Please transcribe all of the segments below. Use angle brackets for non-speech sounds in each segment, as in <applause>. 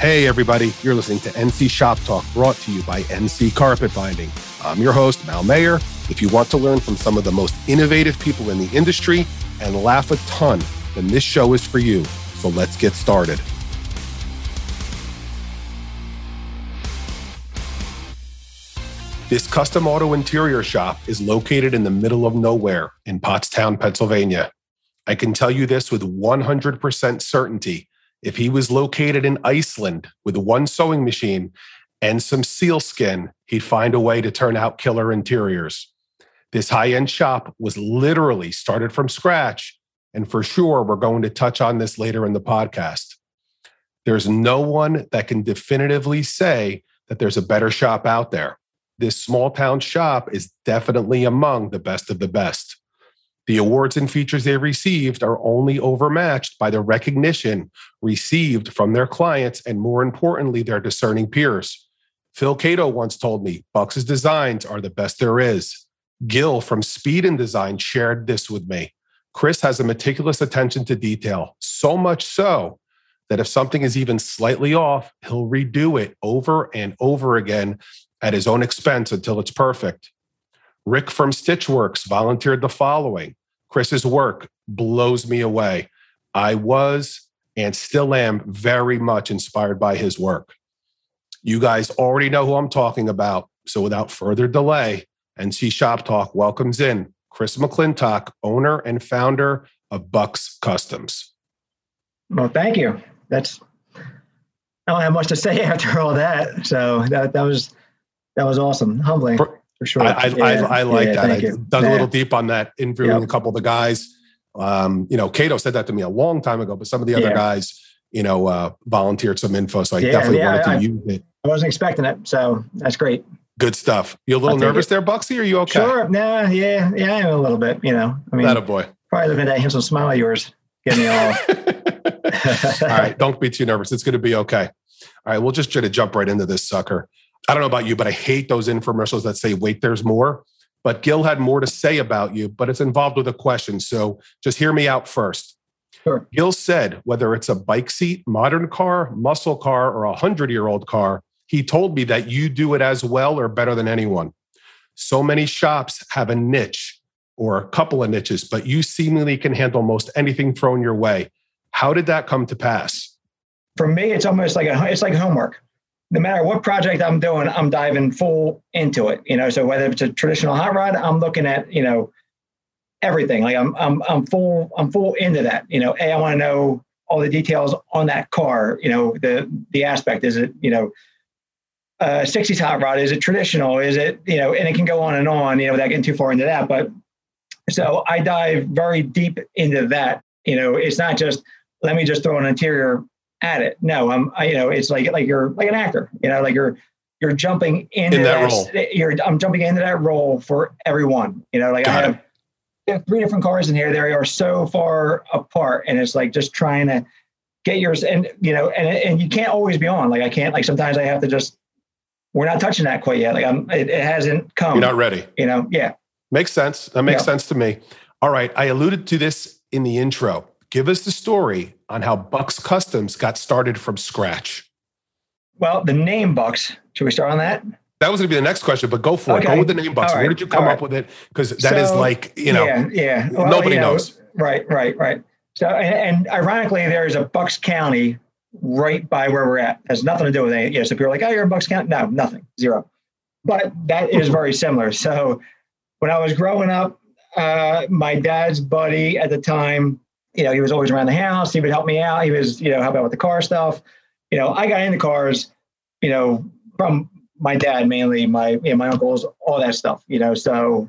Hey, everybody, you're listening to NC Shop Talk brought to you by NC Carpet Binding. I'm your host, Mal Mayer. If you want to learn from some of the most innovative people in the industry and laugh a ton, then this show is for you. So let's get started. This custom auto interior shop is located in the middle of nowhere in Pottstown, Pennsylvania. I can tell you this with 100% certainty. If he was located in Iceland with one sewing machine and some sealskin, he'd find a way to turn out killer interiors. This high end shop was literally started from scratch. And for sure, we're going to touch on this later in the podcast. There's no one that can definitively say that there's a better shop out there this small town shop is definitely among the best of the best. The awards and features they received are only overmatched by the recognition received from their clients and, more importantly, their discerning peers. Phil Cato once told me Bucks's designs are the best there is. Gil from Speed and Design shared this with me. Chris has a meticulous attention to detail, so much so that if something is even slightly off, he'll redo it over and over again at his own expense until it's perfect. Rick from Stitchworks volunteered the following Chris's work blows me away. I was and still am very much inspired by his work. You guys already know who I'm talking about. So without further delay, NC Shop Talk welcomes in Chris McClintock, owner and founder of Bucks Customs. Well, thank you. That's I don't have much to say <laughs> after all that. So that that was that was awesome, humbling for, for sure. I, I, yeah. I, I like yeah, that. I you. dug a little deep on that, interviewing yep. a couple of the guys. Um, you know, Cato said that to me a long time ago, but some of the other guys, you know, uh, volunteered some info, so I definitely wanted to use it. I wasn't expecting it, so that's great. Good stuff. You a little nervous there, Bucksy? Are you okay? Sure. Nah, yeah, yeah, I am a little bit. You know, I mean, that a boy. Probably looking at that handsome smile of yours, getting me all. <laughs> all right, don't be too nervous. It's going to be okay. All right, we'll just try to jump right into this sucker. I don't know about you, but I hate those infomercials that say, wait, there's more. But Gil had more to say about you, but it's involved with a question. So just hear me out first. Sure. Gil said, whether it's a bike seat, modern car, muscle car, or a 100 year old car, he told me that you do it as well or better than anyone. So many shops have a niche or a couple of niches, but you seemingly can handle most anything thrown your way. How did that come to pass? For me, it's almost like a it's like homework no matter what project I'm doing, I'm diving full into it. You know, so whether it's a traditional hot rod, I'm looking at you know everything. Like I'm I'm I'm full I'm full into that. You know, a I want to know all the details on that car. You know, the the aspect is it you know. Uh, 60s hot rod is it traditional is it you know and it can go on and on you know without getting too far into that but so i dive very deep into that you know it's not just let me just throw an interior at it. No, I'm, I, you know, it's like like you're like an actor. You know, like you're you're jumping into in that, role. You're I'm jumping into that role for everyone. You know, like Got I have, have, three different cars in here. They are so far apart, and it's like just trying to get yours. And you know, and and you can't always be on. Like I can't. Like sometimes I have to just. We're not touching that quite yet. Like I'm. It, it hasn't come. You're not ready. You know. Yeah. Makes sense. That makes yeah. sense to me. All right. I alluded to this in the intro. Give us the story on how Bucks Customs got started from scratch. Well, the name Bucks, should we start on that? That was going to be the next question, but go for okay. it. Go with the name Bucks. Right. Where did you come up with it? Because that so, is like, you know, yeah, yeah. Well, nobody you know, knows. Right, right, right. So, and, and, ironically, there is a Bucks County right by where we're at. It has nothing to do with it. Yes, if you're like, oh, you're in Bucks County. No, nothing, zero. But that is <laughs> very similar. So when I was growing up, uh, my dad's buddy at the time you know, he was always around the house. He would help me out. He was, you know, help out with the car stuff. You know, I got into cars, you know, from my dad mainly, my you know, my uncles, all that stuff. You know, so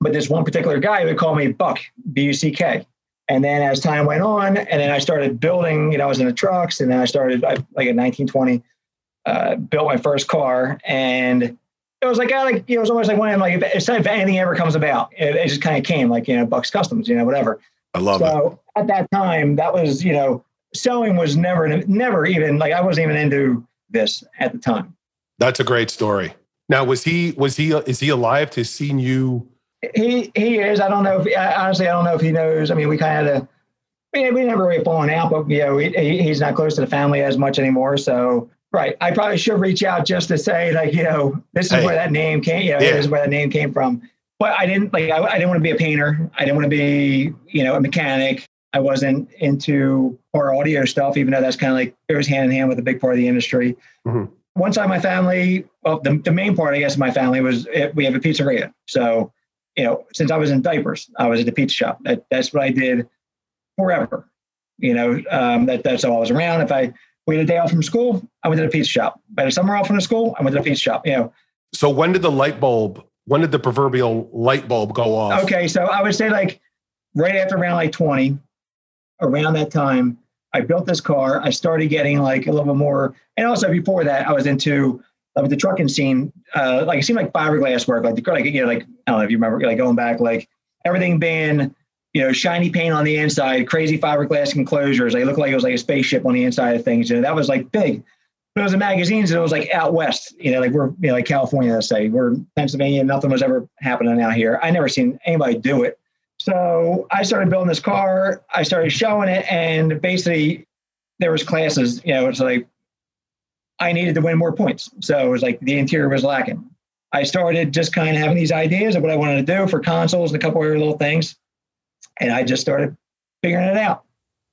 but this one particular guy would call me Buck, B U C K. And then as time went on, and then I started building. You know, I was in the trucks, and then I started I, like in 1920, uh, built my first car, and it was like, I like, you know, it was almost like when like if, if anything ever comes about, it, it just kind of came like you know, Bucks Customs, you know, whatever. I love it. so it. At that time, that was, you know, sewing was never, never even like I wasn't even into this at the time. That's a great story. Now, was he, was he, is he alive to seen you? He, he is. I don't know if, honestly, I don't know if he knows. I mean, we kind of, we, we never really fallen out, but you know, he, he's not close to the family as much anymore. So, right, I probably should reach out just to say, like, you know, this is hey. where that name came. You know, yeah. this is where that name came from. But I didn't like. I, I didn't want to be a painter. I didn't want to be, you know, a mechanic. I wasn't into our audio stuff, even though that's kind of like it was hand in hand with a big part of the industry. Mm-hmm. One side of my family, well, the, the main part, I guess, of my family was it, we have a pizzeria. So, you know, since I was in diapers, I was at the pizza shop. That, that's what I did forever. You know, um, that that's all I was around. If I we had a day off from school, I went to the pizza shop. I had a summer off from the school, I went to the pizza shop. You know. So when did the light bulb? When did the proverbial light bulb go off? Okay, so I would say like right after around like twenty, around that time, I built this car. I started getting like a little bit more, and also before that, I was into like the trucking scene. Uh, like it seemed like fiberglass work, like the car. like you know, like I don't know if you remember, like going back, like everything being you know, shiny paint on the inside, crazy fiberglass enclosures. They look like it was like a spaceship on the inside of things. And that was like big. But it was in magazines and it was like out west, you know, like we're, you know, like California, let's say. We're Pennsylvania, nothing was ever happening out here. I never seen anybody do it. So I started building this car. I started showing it, and basically there was classes. You know, it's like I needed to win more points. So it was like the interior was lacking. I started just kind of having these ideas of what I wanted to do for consoles and a couple other little things and I just started figuring it out.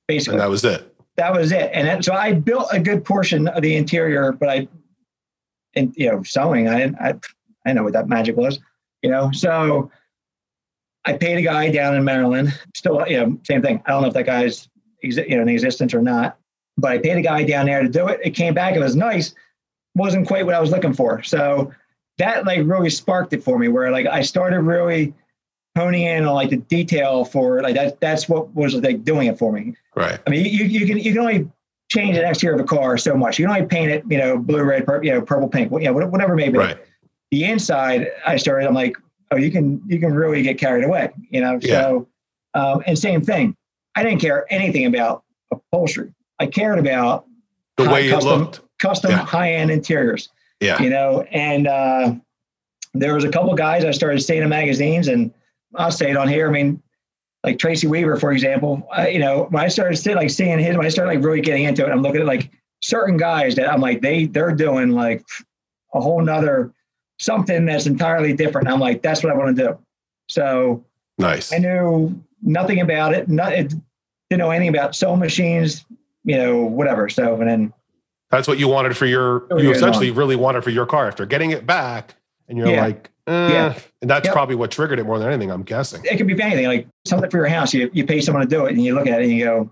Basically, and that was it. That was it. And so I built a good portion of the interior, but I, and you know, sewing. I I I know what that magic was. You know, so I paid a guy down in Maryland. Still, you know, same thing. I don't know if that guy's you know in existence or not, but I paid a guy down there to do it. It came back. It was nice. wasn't quite what I was looking for. So that like really sparked it for me. Where like I started really honing in on like the detail for like that. That's what was like doing it for me. Right. I mean, you, you can you can only change the exterior of a car so much. You can only paint it, you know, blue, red, purple, you know, purple, pink, you know, whatever it may be. Right. The inside, I started. I'm like, oh, you can you can really get carried away, you know. Yeah. So, um, and same thing. I didn't care anything about upholstery. I cared about the way custom, it looked, custom yeah. high end interiors. Yeah. You know, and uh, there was a couple guys I started seeing in magazines and I'll say it on here. I mean, like Tracy Weaver, for example, uh, you know, when I started still like seeing his, when I started like really getting into it, I'm looking at like certain guys that I'm like, they, they're doing like a whole nother something that's entirely different. I'm like, that's what I want to do. So nice. I knew nothing about it. Not, it, didn't know anything about sewing machines, you know, whatever. So, and then that's what you wanted for your, you essentially on. really wanted for your car after getting it back. And you're yeah. like, yeah. And that's yep. probably what triggered it more than anything, I'm guessing. It could be anything, like something for your house. You, you pay someone to do it and you look at it and you go,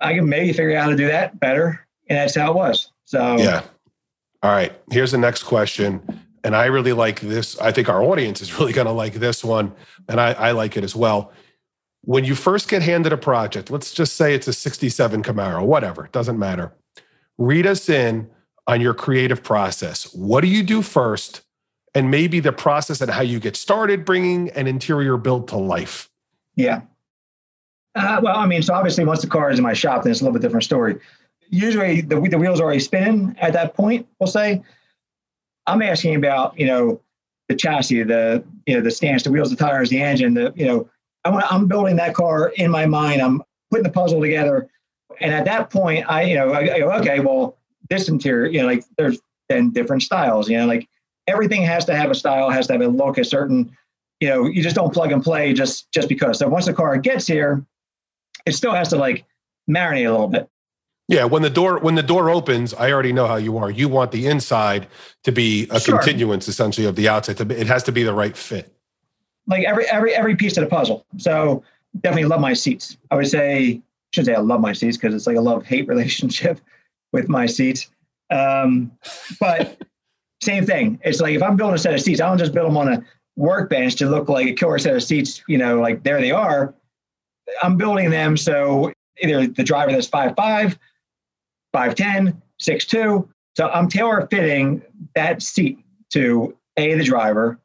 I can maybe figure out how to do that better. And that's how it was. So, yeah. All right. Here's the next question. And I really like this. I think our audience is <laughs> really going to like this one. And I, I like it as well. When you first get handed a project, let's just say it's a 67 Camaro, whatever, it doesn't matter. Read us in on your creative process. What do you do first? And maybe the process and how you get started bringing an interior build to life. Yeah. Uh, well, I mean, so obviously, once the car is in my shop, then it's a little bit different story. Usually, the the wheels are already spinning at that point. We'll say. I'm asking about you know the chassis, the you know the stance, the wheels, the tires, the engine. The you know I want I'm building that car in my mind. I'm putting the puzzle together, and at that point, I you know I, I go okay, well this interior, you know, like there's then different styles. You know, like everything has to have a style, has to have a look, a certain, you know, you just don't plug and play just just because. So once the car gets here, it still has to like marinate a little bit. Yeah, when the door when the door opens, I already know how you are. You want the inside to be a sure. continuance essentially of the outside. It has to be the right fit. Like every every every piece of the puzzle. So definitely love my seats. I would say I should say I love my seats because it's like a love hate <laughs> relationship with my seats. Um, but same thing. It's like if I'm building a set of seats, I don't just build them on a workbench to look like a killer set of seats, you know, like there they are. I'm building them so either the driver that's 5'5, 5'10, 6'2. So I'm tailor fitting that seat to A, the driver,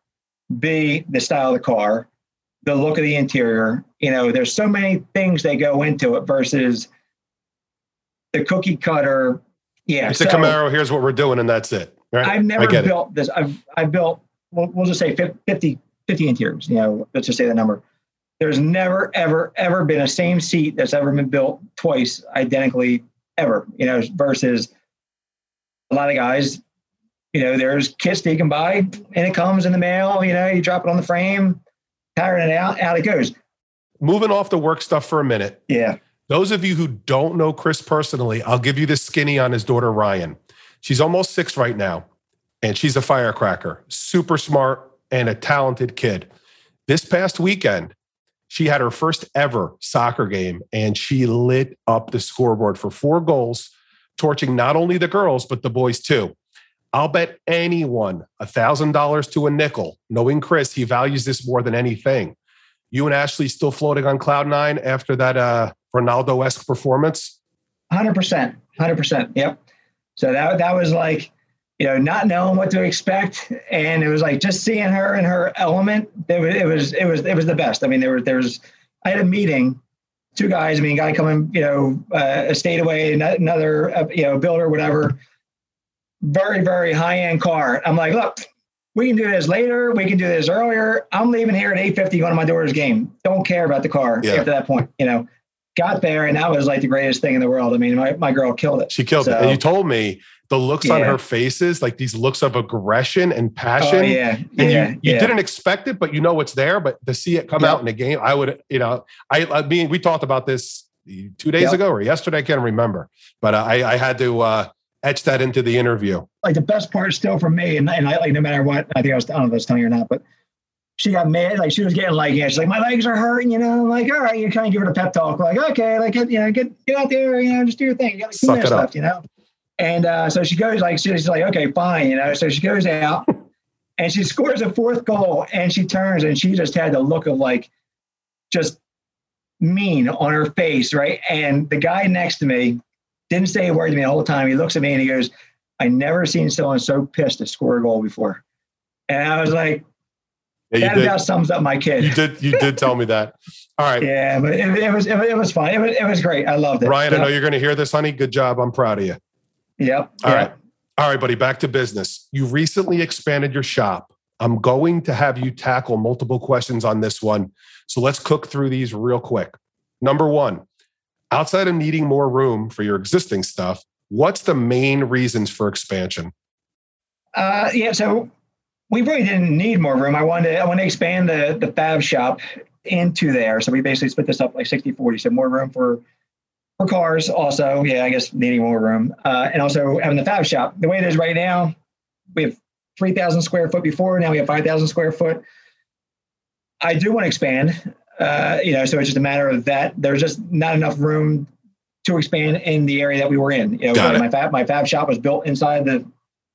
B, the style of the car, the look of the interior. You know, there's so many things that go into it versus the cookie cutter. Yeah. It's so, a Camaro. Here's what we're doing, and that's it. Right? I've never built it. this. I've, I've built, we'll, we'll, just say 50, 50 interiors, you know, let's just say the number. There's never, ever, ever been a same seat that's ever been built twice identically ever, you know, versus a lot of guys, you know, there's kits you can buy and it comes in the mail, you know, you drop it on the frame, tiring it out, out it goes. Moving off the work stuff for a minute. Yeah. Those of you who don't know Chris personally, I'll give you the skinny on his daughter, Ryan. She's almost six right now, and she's a firecracker, super smart, and a talented kid. This past weekend, she had her first ever soccer game, and she lit up the scoreboard for four goals, torching not only the girls, but the boys too. I'll bet anyone $1,000 to a nickel, knowing Chris, he values this more than anything. You and Ashley still floating on cloud nine after that uh, Ronaldo esque performance? 100%. 100%. Yep. So that, that was like, you know, not knowing what to expect. And it was like just seeing her in her element. It was, it was, it was, it was the best. I mean, there was, there was, I had a meeting, two guys, I mean, guy coming, you know, uh, a state away, another, uh, you know, builder, whatever, very, very high end car. I'm like, look, we can do this later. We can do this earlier. I'm leaving here at 8:50 going to my daughter's game. Don't care about the car yeah. after that point. You know, got there and that was like the greatest thing in the world. I mean, my, my girl killed it. She killed so, it. And you told me the looks yeah. on her faces, like these looks of aggression and passion. Oh, yeah. And yeah, you, you yeah. didn't expect it, but you know it's there. But to see it come yep. out in the game, I would, you know, I, I mean, we talked about this two days yep. ago or yesterday. I can't remember, but I, I had to uh, etch that into the interview. Like the best part still for me, and, and I like no matter what, I think I was, I don't know if I was telling you or not, but she got mad. Like she was getting like, yeah, she's like, my legs are hurting, you know. I'm like, all right, you kind of give her a pep talk, like, okay, like, you know, get get out there, you know, just do your thing. You got like two minutes left, you know. And uh, so she goes like, she's like, okay, fine, you know. So she goes out <laughs> and she scores a fourth goal, and she turns and she just had the look of like, just mean on her face, right? And the guy next to me didn't say a word to me the whole time. He looks at me and he goes, I never seen someone so pissed to score a goal before. And I was like, yeah, that did. about sums up my kid. You did. You did tell me that. All right. Yeah, but it, it was it, it, was fun. It was it was great. I loved it. Ryan, yep. I know you're going to hear this, honey. Good job. I'm proud of you. Yep. All yep. right. All right, buddy. Back to business. You recently expanded your shop. I'm going to have you tackle multiple questions on this one. So let's cook through these real quick. Number one, outside of needing more room for your existing stuff, what's the main reasons for expansion? Uh, yeah. So we really didn't need more room. I wanted to, I wanted to expand the, the fab shop into there. So we basically split this up like 60, 40. So more room for, for cars also. Yeah, I guess needing more room. Uh, and also having the fab shop. The way it is right now, we have 3,000 square foot before. Now we have 5,000 square foot. I do want to expand, uh, you know, so it's just a matter of that. There's just not enough room to expand in the area that we were in. You know, my fab, my fab shop was built inside the,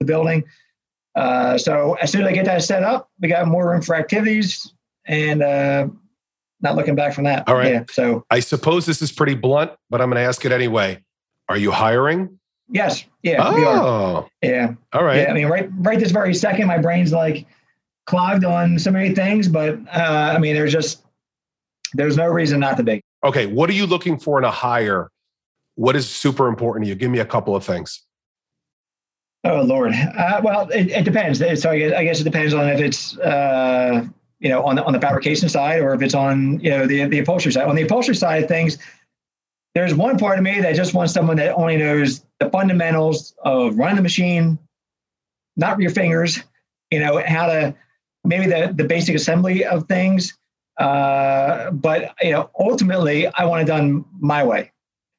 the building. Uh, so as soon as I get that set up, we got more room for activities and uh, not looking back from that. All right. Yeah, so I suppose this is pretty blunt, but I'm going to ask it anyway. Are you hiring? Yes. Yeah. Oh. Yeah. All right. Yeah, I mean, right, right this very second, my brain's like clogged on so many things, but uh, I mean, there's just there's no reason not to be. Okay. What are you looking for in a hire? What is super important to you? Give me a couple of things. Oh Lord. Uh, well, it, it, depends. So I guess, I guess, it depends on if it's uh, you know on the on the fabrication side or if it's on you know the the upholstery side. On the upholstery side of things, there's one part of me that just wants someone that only knows the fundamentals of running the machine, not your fingers. You know how to maybe the the basic assembly of things. Uh, but you know, ultimately, I want it done my way.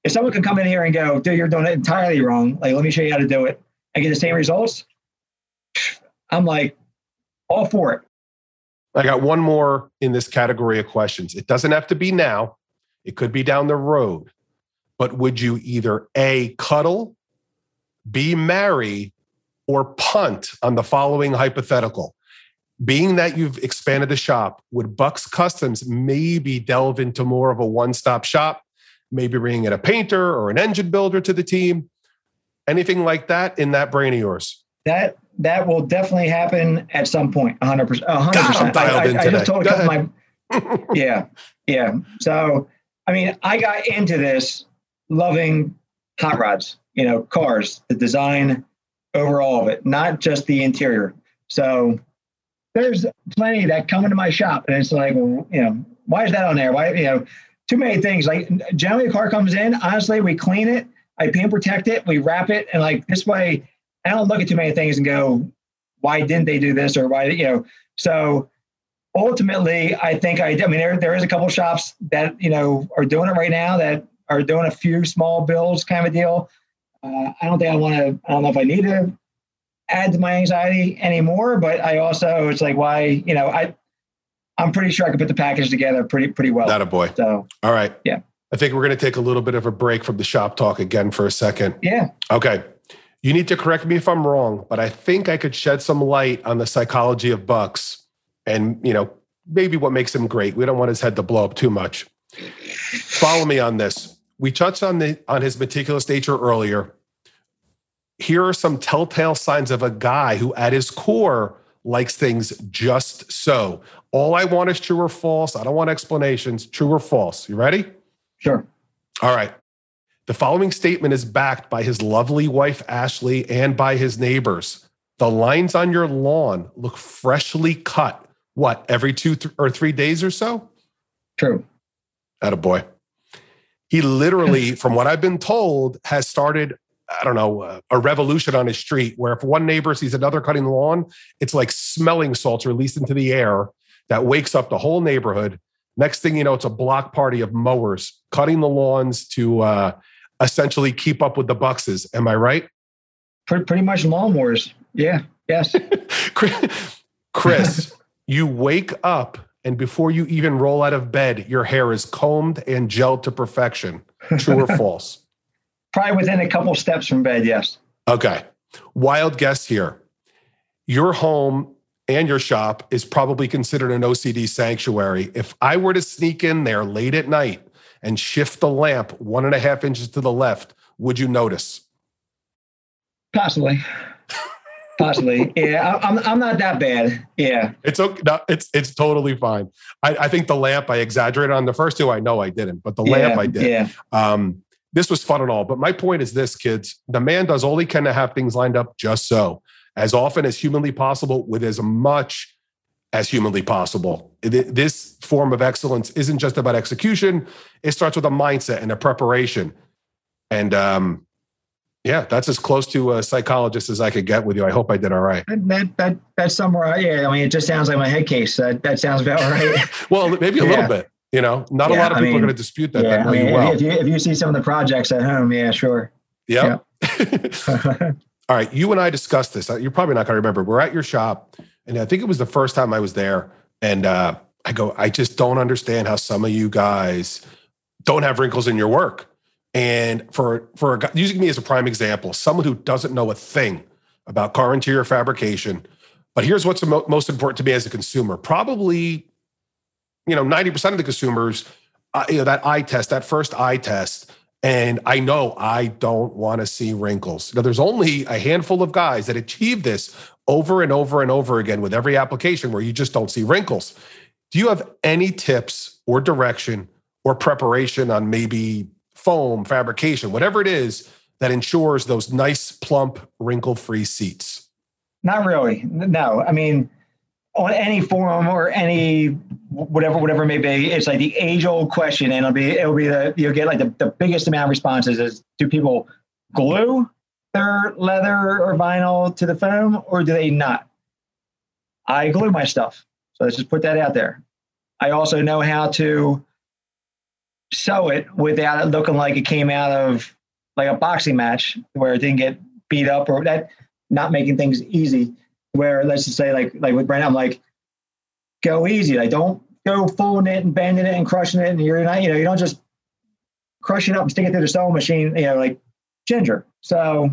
If someone can come in here and go, "Dude, you're doing it entirely wrong," like let me show you how to do it I get the same results, I'm like all for it. I got one more in this category of questions. It doesn't have to be now, it could be down the road. But would you either A, cuddle, B, marry, or punt on the following hypothetical? Being that you've expanded the shop, would Bucks Customs maybe delve into more of a one stop shop, maybe bringing in a painter or an engine builder to the team? Anything like that in that brain of yours? That that will definitely happen at some point. 100 percent. 100 percent. I, just told a couple my. <laughs> yeah, yeah. So I mean, I got into this loving hot rods. You know, cars, the design, overall of it, not just the interior. So there's plenty that come into my shop, and it's like, well, you know, why is that on there? Why, you know, too many things. Like generally a car comes in, honestly, we clean it, I paint protect it, we wrap it, and like this way, I don't look at too many things and go, why didn't they do this or why, you know, so ultimately, I think I, I mean, there, there is a couple shops that, you know, are doing it right now that are doing a few small bills kind of deal. Uh, I don't think I want to, I don't know if I need to add to my anxiety anymore, but I also, it's like, why, you know, I, I'm pretty sure I could put the package together pretty, pretty well. Not a boy. So, all right. Yeah. I think we're going to take a little bit of a break from the shop talk again for a second. Yeah. Okay. You need to correct me if I'm wrong, but I think I could shed some light on the psychology of Bucks and, you know, maybe what makes him great. We don't want his head to blow up too much. Follow me on this. We touched on the on his meticulous nature earlier. Here are some telltale signs of a guy who at his core likes things just so. All I want is true or false. I don't want explanations. True or false. You ready? Sure. All right. The following statement is backed by his lovely wife, Ashley, and by his neighbors. The lines on your lawn look freshly cut. What, every two th- or three days or so? True. At a boy. He literally, <laughs> from what I've been told, has started, I don't know, uh, a revolution on his street where if one neighbor sees another cutting the lawn, it's like smelling salts released into the air that wakes up the whole neighborhood. Next thing you know, it's a block party of mowers cutting the lawns to uh, essentially keep up with the Buckses. Am I right? Pretty, pretty much lawnmowers. Yeah. Yes. <laughs> Chris, <laughs> you wake up and before you even roll out of bed, your hair is combed and gelled to perfection. True or <laughs> false? Probably within a couple steps from bed. Yes. Okay. Wild guess here. Your home and your shop is probably considered an OCD sanctuary. If I were to sneak in there late at night and shift the lamp one and a half inches to the left, would you notice? Possibly. Possibly. <laughs> Yeah, I'm, I'm not that bad. Yeah. It's okay. No, it's it's totally fine. I, I think the lamp I exaggerated on the first two. I know I didn't, but the yeah, lamp I did. Yeah. Um, this was fun and all, but my point is this, kids: the man does all he can to have things lined up just so, as often as humanly possible, with as much as humanly possible. This form of excellence isn't just about execution; it starts with a mindset and a preparation. And um, yeah, that's as close to a psychologist as I could get with you. I hope I did all right. That that that's somewhere. Yeah, I mean, it just sounds like my head case. That that sounds about right. <laughs> <laughs> well, maybe a Yeah. little bit. You know, not a lot of I people are going to dispute that. yeah, that I mean, you well. if you if you see some of the projects at home, yeah, sure. Yep. <laughs> All right, you and I discussed this. You're probably not going to remember. We're at your shop, and I think it was the first time I was there. And uh, I go, I just don't understand how some of you guys don't have wrinkles in your work. And for for a using me as a prime example, someone who doesn't know a thing about car interior fabrication, but here's what's mo- most important to me as a consumer. Probably, you know, ninety percent of the consumers, uh, you know, that eye test, that first eye test, and I know I don't want to see wrinkles. Now, there's only a handful of guys that achieve this over and over and over again with every application where you just don't see wrinkles. Do you have any tips or direction or preparation on maybe foam, fabrication, whatever it is that ensures those nice, plump, wrinkle free seats? Not really. No, I mean, on any forum or any whatever whatever may be, it's like the age old question, and it'll be it'll be the you'll get like the, the biggest amount of responses is do people glue their leather or vinyl to the foam or do they not? I glue my stuff, so let's just put that out there. I also know how to sew it without it looking like it came out of like a boxing match where it didn't get beat up or that not making things easy where let's just say like like with Brent, I'm like, go easy. Like don't go fooling it and bending it and crushing it. And you're not, you know, you don't just crush it up and stick it through the sewing machine, you know, like ginger. So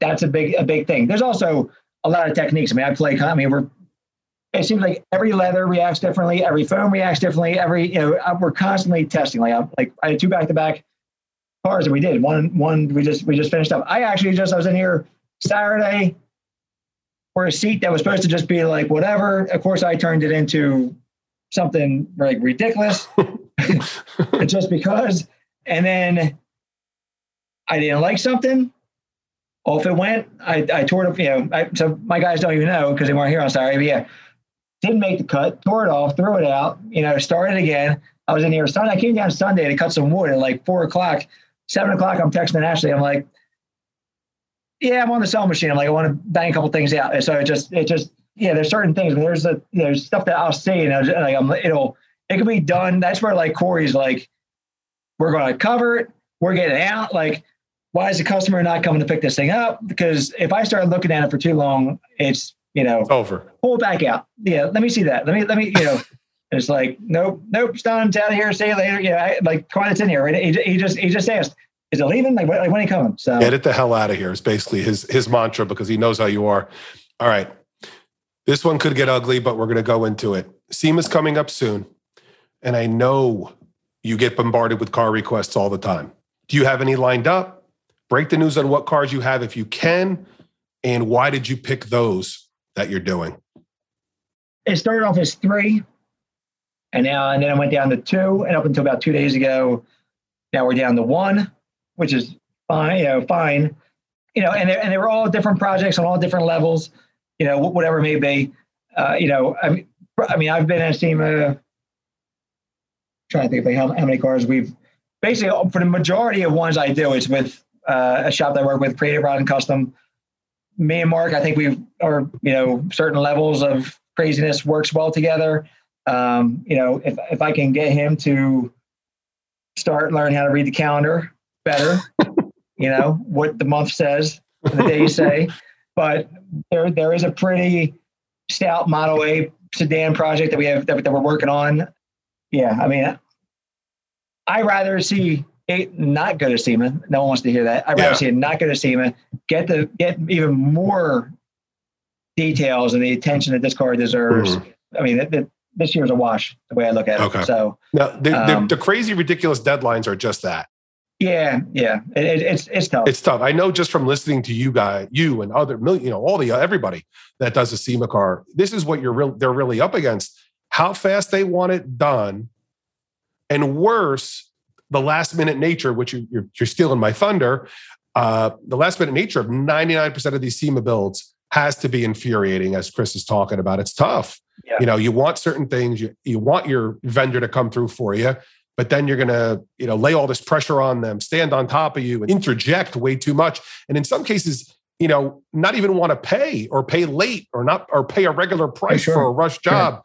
that's a big a big thing. There's also a lot of techniques. I mean, I play I mean, we're it seems like every leather reacts differently, every foam reacts differently, every you know, we're constantly testing. Like I'm like I had two back to back cars that we did. One one we just we just finished up. I actually just I was in here Saturday for a seat that was supposed to just be like whatever. Of course, I turned it into something like ridiculous <laughs> <laughs> just because. And then I didn't like something. Off it went. I, I tore it up, you know. I, so my guys don't even know because they weren't here on Saturday. But yeah, didn't make the cut, tore it off, threw it out, you know, started again. I was in here Sunday. I came down Sunday to cut some wood at like four o'clock, seven o'clock. I'm texting Ashley. I'm like, yeah, I'm on the sewing machine. I'm like, I want to bang a couple things out. And so it just, it just, yeah, there's certain things, but there's a, there's stuff that I'll see and I was, like, I'm, it'll, it can be done. That's where like Corey's like, we're going to cover it. We're getting out. Like, why is the customer not coming to pick this thing up? Because if I start looking at it for too long, it's you know it's over. Pull back out. Yeah, let me see that. Let me let me you know. it's like nope, nope, it's done. It's out of here. See you later. Yeah, I, like it's in here. Right? He, he just he just asked, is it leaving? Like, like when are you coming? So get it the hell out of here is basically his his mantra because he knows how you are. All right, this one could get ugly, but we're going to go into it. SEMA's coming up soon, and I know you get bombarded with car requests all the time. Do you have any lined up? break the news on what cars you have if you can, and why did you pick those that you're doing? It started off as three, and now and then I went down to two, and up until about two days ago, now we're down to one, which is fine. You know, fine. You know, and they, and they were all different projects on all different levels. You know, whatever it may be. Uh, you know, I mean, I mean, I've been at SEMA. Trying to think of how, how many cars we've basically for the majority of ones I do, it's with uh, a shop that I work with, Creative Rod and Custom. Me and Mark, I think we are, you know, certain levels of craziness works well together. Um, you know, if if I can get him to start learning how to read the calendar better, you know, what the month says, the day you say. But there there is a pretty stout Model A sedan project that we have that, that we're working on. Yeah, I mean, I rather see it not go to SEMA. No one wants to hear that. I'd rather yeah. see it not go to SEMA. Get the get even more details and the attention that this car deserves. Mm. I mean, th- th- this year's a wash the way I look at okay. it. So now the, um, the, the, crazy, ridiculous deadlines are just that. Yeah, yeah, it, it, it's it's tough. It's tough. I know just from listening to you guys, you and other million, you know, all the everybody that does a SEMA car. This is what you're real. They're really up against. How fast they want it done, and worse, the last minute nature, which you, you're, you're stealing my thunder, uh, the last minute nature of 99% of these SEMA builds has to be infuriating, as Chris is talking about. It's tough. Yeah. You know, you want certain things, you, you want your vendor to come through for you, but then you're going to, you know, lay all this pressure on them, stand on top of you and interject way too much. And in some cases, you know, not even want to pay or pay late or not, or pay a regular price for, sure. for a rush job. Sure.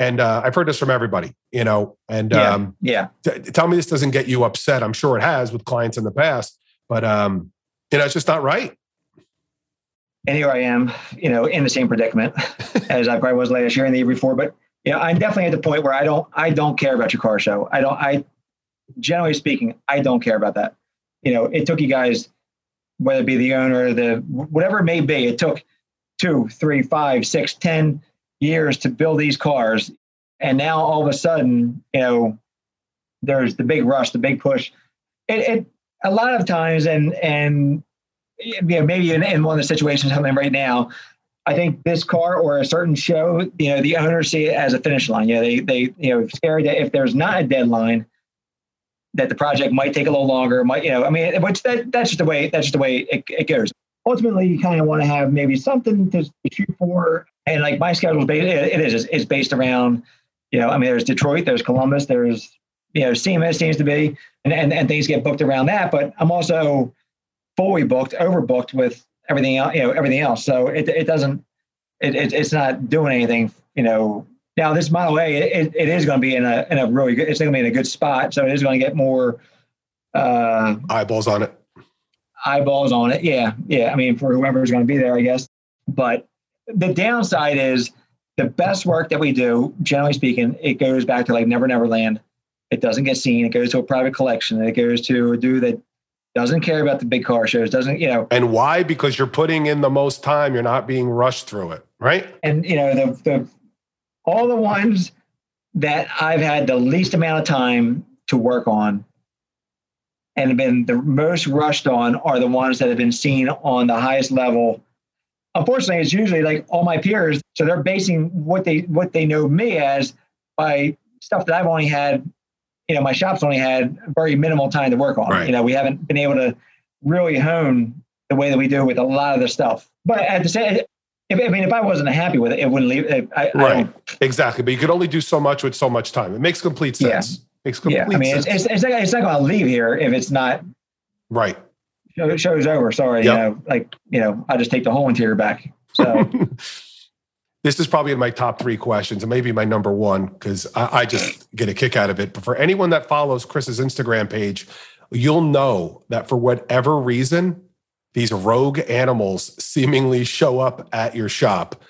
And uh, I've heard this from everybody, you know. And yeah, um, yeah. T- tell me this doesn't get you upset. I'm sure it has with clients in the past, but um, you know, it's just not right. And here I am, you know, in the same predicament <laughs> as I probably was last year and the year before. But you know, I'm definitely at the point where I don't, I don't care about your car show. I don't, I, generally speaking, I don't care about that. You know, it took you guys, whether it be the owner, the whatever it may be, it took two, three, five, six, ten years to build these cars. And now all of a sudden, you know, there's the big rush, the big push. It, it a lot of times, and and you know, maybe in, in one of the situations I'm in right now, I think this car or a certain show, you know, the owners see it as a finish line. You know, they they you know scared that if there's not a deadline, that the project might take a little longer. Might you know, I mean, which that that's just the way that's just the way it, it goes. Ultimately, you kind of want to have maybe something to shoot for and like my schedule is based, it is is based around, you know, I mean, there's Detroit, there's Columbus, there's you know, SEMA seems to be, and, and and things get booked around that. But I'm also fully booked, overbooked with everything else, you know, everything else. So it it doesn't, it, it it's not doing anything, you know. Now this Model A, it, it is going to be in a in a really good, it's going to be in a good spot. So it is going to get more uh, eyeballs on it. Eyeballs on it, yeah, yeah. I mean, for whoever's going to be there, I guess. But the downside is the best work that we do, generally speaking, it goes back to like Never Never Land. It doesn't get seen. It goes to a private collection. It goes to a dude that doesn't care about the big car shows. Doesn't you know? And why? Because you're putting in the most time. You're not being rushed through it, right? And you know the the all the ones that I've had the least amount of time to work on and have been the most rushed on are the ones that have been seen on the highest level unfortunately, it's usually like all my peers. So they're basing what they what they know me as by stuff that I've only had. You know, my shop's only had very minimal time to work on. Right. You know, we haven't been able to really hone the way that we do with a lot of the stuff. But at the same, if, I mean, if I wasn't happy with it, it wouldn't leave. I, I Right. don't- Exactly. But you could only do so much with so much time. It makes complete Yeah. sense. Makes complete yeah. I mean, it's, sense. it's, it's not, it's not going to leave here if it's not right. show, show's over. Sorry, Yep. you know, like you know, I just take the whole interior back. So <laughs> this is probably in my top three questions and maybe my number one because I, I just get a kick out of it. But for anyone that follows Chris's Instagram page, you'll know that for whatever reason, these rogue animals seemingly show up at your shop.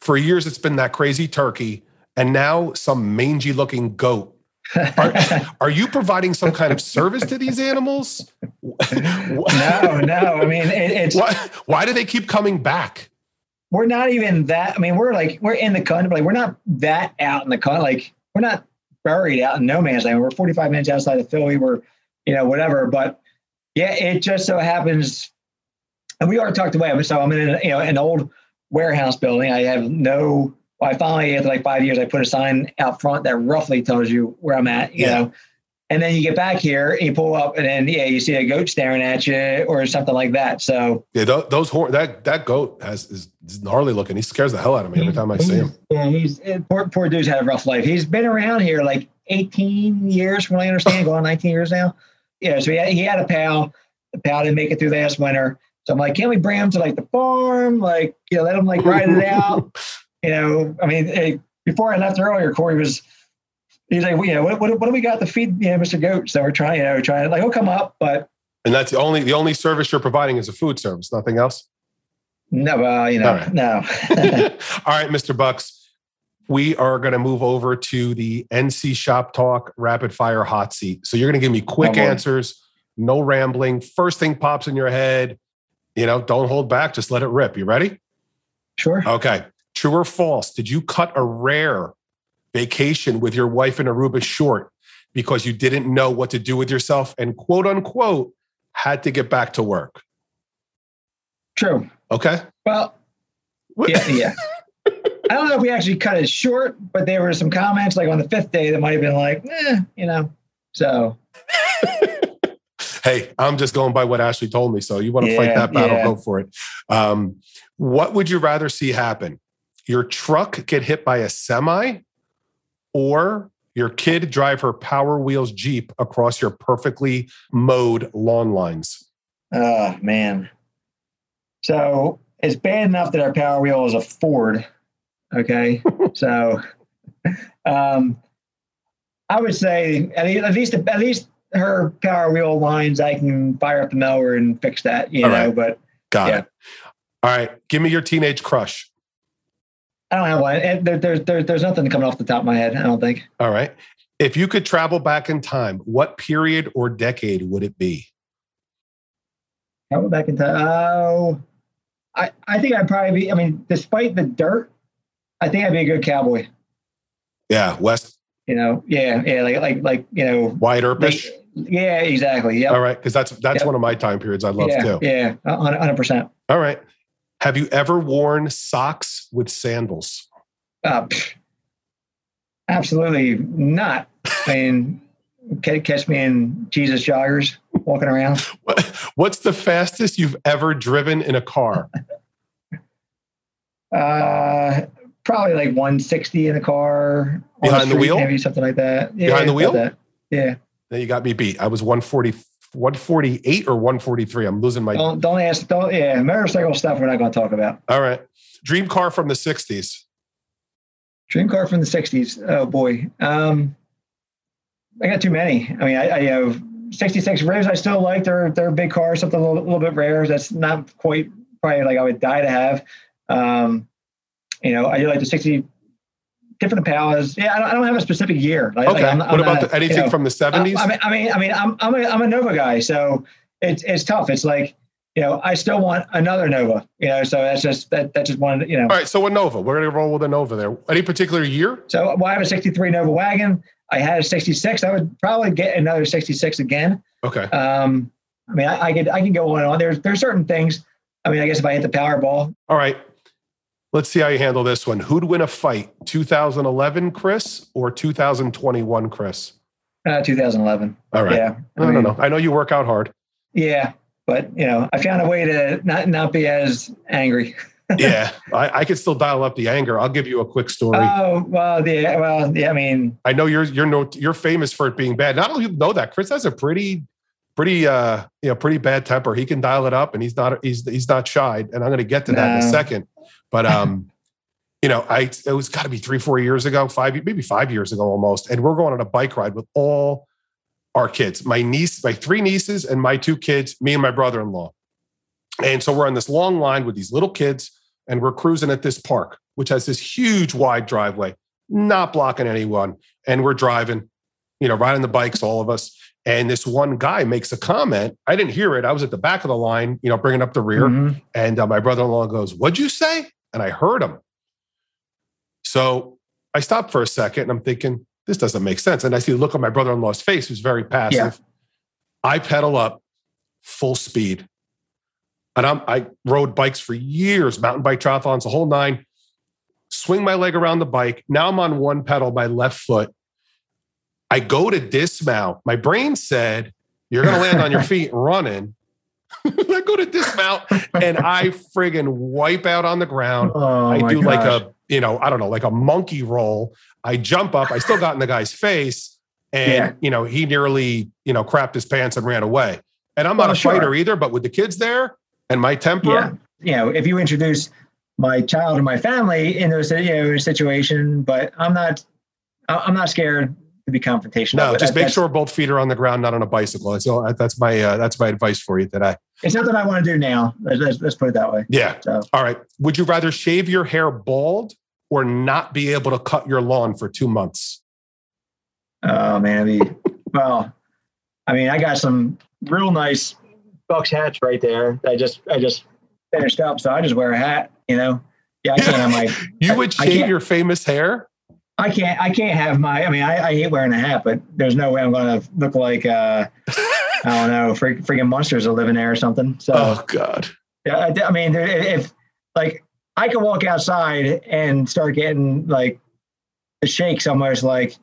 For years, it's been that crazy turkey, and now some mangy looking goat. Are, <laughs> are you providing some kind of service to these animals? <laughs> no, no. I mean, it, it's Why, why do they keep coming back? We're not even that. I mean, we're like we're in the country, but like we're not that out in the country. Like we're not buried out in no man's land. We're 45 minutes outside of Philly. We're you know whatever. But yeah, it just so happens, and we are tucked away. So I'm in a, you know an old warehouse building. I have no. Well, I finally after like five years, I put a sign out front that roughly tells you where I'm at. You Yeah. know. And then you get back here and you pull up, and then yeah, you see a goat staring at you or something like that. So Yeah, those, those horn that that goat has is, is gnarly looking. He scares the hell out of me every time I see him. Yeah, he's eh, poor. Poor dude's had a rough life. He's been around here like 18 years, from what I understand, <laughs> going 19 years now. Yeah, so he had, he had a pal. The pal didn't make it through last winter. So I'm like, can't we bring him to like the farm? Like, you know, let him like ride it out. <laughs> You know, I mean, eh, before I left earlier, Corey was. He's like, well, you know, what, what, what do we got to feed, you know, Mr. Goat? So we're trying, you know, trying like he'll come up, but And that's the only the only service you're providing is a food service, nothing else. no, uh, you know, All right. no. <laughs> <laughs> All right, Mr. Bucks. We are going to move over to the NC Shop Talk Rapid Fire Hot Seat. So you're going to give me quick Oh, answers, no rambling. First thing pops in your head, you know, don't hold back, just let it rip. You ready? sure. Okay. True or false? Did you cut a rare vacation with your wife in Aruba short because you didn't know what to do with yourself and quote unquote had to get back to work? True. Okay. Well, What- yeah, yeah. I don't know if we actually cut it short, but there were some comments like on the fifth day that might have been like, eh, you know. So <laughs> hey, I'm just going by what Ashley told me. So you want to fight that battle, yeah. go for it. Um, what would you rather see happen? Your truck get hit by a semi or your kid drive her Power Wheels Jeep across your perfectly mowed lawn lines? oh man. So it's bad enough that our power wheel is a Ford. Okay. <laughs> so um I would say at least at least her power wheel lines I can fire up the mower and fix that, you All know, right. but Got Yeah. it. All right. Give me your teenage crush. I don't have one. And There, there, there, there's nothing coming off the top of my head, I don't think. All right. If you could travel back in time, what period or decade would it be? Went back in time. Oh, I, I think I'd probably be, I mean, despite the dirt, I think I'd be a good cowboy. Yeah, West You know, yeah, yeah, like, like, like, you know, Wyatt Earpish. like- yeah, exactly. Yeah. All right, because that's that's Yep. one of my time periods I love yeah, too. yeah, hundred percent. All right. Have you ever worn socks with sandals? Uh, absolutely not. I mean, catch me in Jesus joggers walking around. What- What's the fastest you've ever driven in a car? <laughs> Uh, probably like 160 in the car. Behind the street, wheel? Maybe something like that. Yeah, Behind the wheel? that. Yeah. Then you got me beat. I was 140, 148 or 143. I'm losing my. Don't don't ask. Don't yeah. Motorcycle stuff we're not going to talk about. All right. Dream car from the 60s. Dream car from the '60s. Oh boy. Um, I got too many. I mean, I, I have '66 Rivs. I still like. They're they're big car. Something a little, little bit rare. That's not quite probably like I would die to have. Um, you know, I do like the '60 different powers. Yeah, I don't, I don't have a specific year. Like, Okay. like, I'm- I'm what about not- the, anything you know, from the 70s? I, mean, I mean, I mean, I'm I'm a I'm a Nova guy, so it's it's tough. It's like you know, I still want another Nova. You know, so that's just that that's just one. You know, All right. So a Nova. We're going to roll with a Nova there. Any particular year? so well, I have a '63 Nova wagon. I had a '66. I would probably get another '66 again. Okay. Um, I mean, I, I could I can go on and on. There's there's certain things. I mean, I guess if I hit the Powerball, All right. Let's see how you handle this one. Who'd win a fight, 2011 Chris or 2021 Chris? uh, 2011. All right. Yeah, I don't know. I know you work out hard. Yeah, but you know, I found a way to not not be as angry. <laughs> yeah, I, I could still dial up the anger. I'll give you a quick story. Oh well, yeah, well, yeah. I mean, I know you're you're no you're famous for it being bad. Not only you know that Chris has a pretty pretty uh you know pretty bad temper. He can dial it up, and he's not he's he's not shy. And I'm going to get to that no. in a second. But um, you know, I it was got to be three four years ago, five maybe five years ago almost, and we're going on a bike ride with all our kids, my niece, my three nieces, and my two kids, me and my brother in law. And so we're on this long line with these little kids, and we're cruising at this park, which has this huge wide driveway, not blocking anyone. And we're driving, you know, riding the bikes, all of us. And this one guy makes a comment. I didn't hear it. I was at the back of the line, you know, bringing up the rear. Mm-hmm. And uh, my brother in law goes, What'd you say? And I heard him. So I stopped for a second and I'm thinking, This doesn't make sense. And I see the look on my brother in law's face, who's very passive. Yeah. I pedal up full speed and I'm, I rode bikes for years, mountain bike triathlons, the whole nine. Swing my leg around the bike. Now I'm on one pedal, my left foot. I go to dismount. My brain said, You're going to land on your <laughs> feet running. <laughs> I go to dismount and I friggin' wipe out on the ground. Oh, I do gosh. like a, you know, I don't know, like a monkey roll. I jump up. I still got in the guy's face. And, yeah. you know, he nearly, you know, crapped his pants and ran away. And I'm not well, a fighter sure. either, but with the kids there, and my temper. Yeah. You know, if you introduce my child and my family in those, you know, in a situation, but I'm not, I'm not scared to be confrontational. No, just make sure both feet are on the ground, not on a bicycle. So that's my, uh, that's my advice for you today. It's something I want to do now. Let's, let's put it that way. Yeah. So. All right. Would you rather shave your hair bald or not be able to cut your lawn for two months? Oh man. I mean, <laughs> well, I mean, I got some real nice Bucks hats right there. I just I just finished up, so I just wear a hat. You know, yeah, I can't have my. <laughs> you would shave your famous hair. I can't. I can't have my. I mean, I, I hate wearing a hat, but there's no way I'm going to look like uh, <laughs> I don't know, freak, freaking monsters are living there or something. So, oh god. Yeah, I, I mean, if like I could walk outside and start getting like the shakes, almost like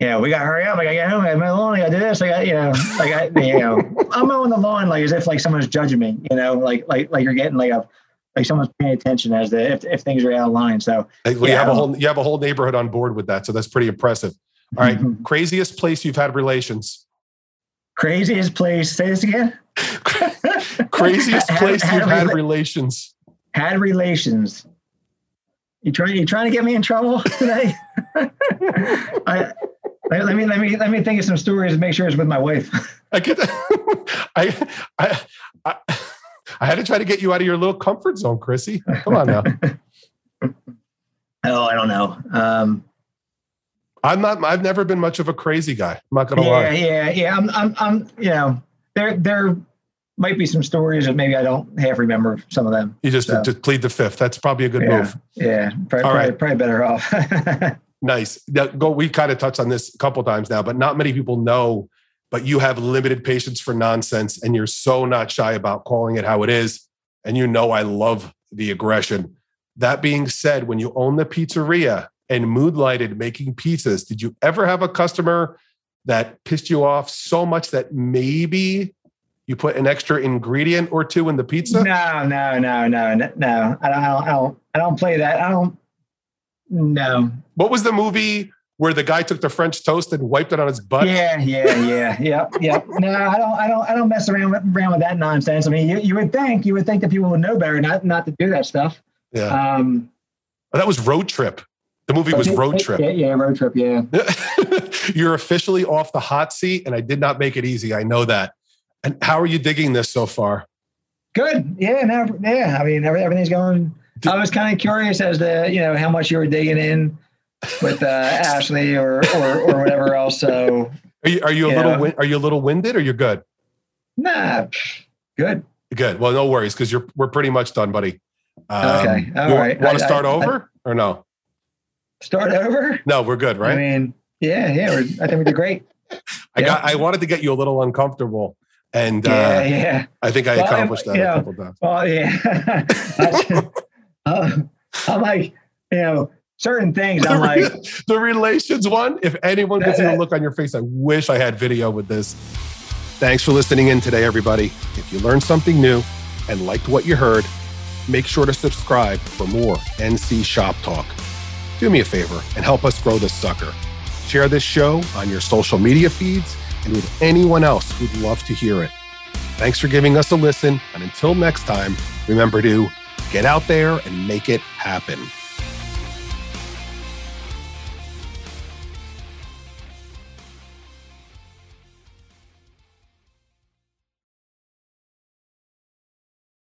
yeah, we got to hurry up. Like, I got home. I got my lawn. I got to do this. I got, you know, like I, you know, <laughs> I'm mowing the lawn like as if like someone's judging me. You know, like like like you're getting like a like someone's paying attention as to if, if things are out of line. So well, yeah, you have a whole you have a whole neighborhood on board with that. So that's pretty impressive. All right, mm-hmm. craziest place you've had relations. Craziest place. Say this again. <laughs> craziest <laughs> place had, you've had, had relations. Had relations. You trying? You trying to get me in trouble <laughs> today? I let, let, me let me let me think of some stories and make sure it's with my wife. I get I, I I I had to try to get you out of your little comfort zone, Chrissy. Come on now. <laughs> oh, I don't know. Um, I'm not. I've never been much of a crazy guy. I'm not gonna yeah, lie. Yeah, yeah, I'm. I'm. I'm. You know, there there might be some stories that maybe I don't half remember some of them. You just so. to plead the fifth. That's probably a good yeah, move. Yeah, probably, All right. probably better off. <laughs> Nice. Now, go. We kind of touched on this a couple times now, but not many people know. But you have limited patience for nonsense, and you're so not shy about calling it how it is. And you know I love the aggression. That being said, when you own the pizzeria and moodlighted making pizzas, did you ever have a customer that pissed you off so much that maybe you put an extra ingredient or two in the pizza? No, no, no, no, no. I don't, I don't, I don't play that. I don't. No. What was the movie where the guy took the French toast and wiped it on his butt? Yeah, yeah, yeah, yeah, yeah. No, I don't, I don't, I don't mess around with, around with that nonsense. I mean, you, you would think, you would think that people would know better, not not to do that stuff. Yeah. Um, that was Road Trip. The movie was Road Trip. Yeah, yeah, Road Trip. Yeah. <laughs> You're officially off the hot seat, and I did not make it easy. I know that. And how are you digging this so far? Good. Yeah. Now, yeah. I mean, everything's going I was kind of curious as to you know how much you were digging in with uh, Ashley or, or or whatever else. So are you are you, you a little win- are you a little winded or you're good? Nah, good. Good. Well, no worries because you're we're pretty much done, buddy. Um, okay. All right. Want to start I, over I, or no? Start over? No, we're good, right? I mean, yeah, yeah. I think we did great. <laughs> I yeah. got. I wanted to get you a little uncomfortable and yeah, uh, yeah. I think I well, accomplished that a couple times. Well, yeah. <laughs> uh, <laughs> I'm like, you know, certain things. I'm <laughs> like the relations one. If anyone gets a look on your face, I wish I had video with this. Thanks for listening in today, everybody. If you learned something new and liked what you heard, make sure to subscribe for more NC Shop Talk. Do me a favor and help us grow this sucker. Share this show on your social media feeds and with anyone else who'd love to hear it. Thanks for giving us a listen. And until next time, remember to get out there and make it happen.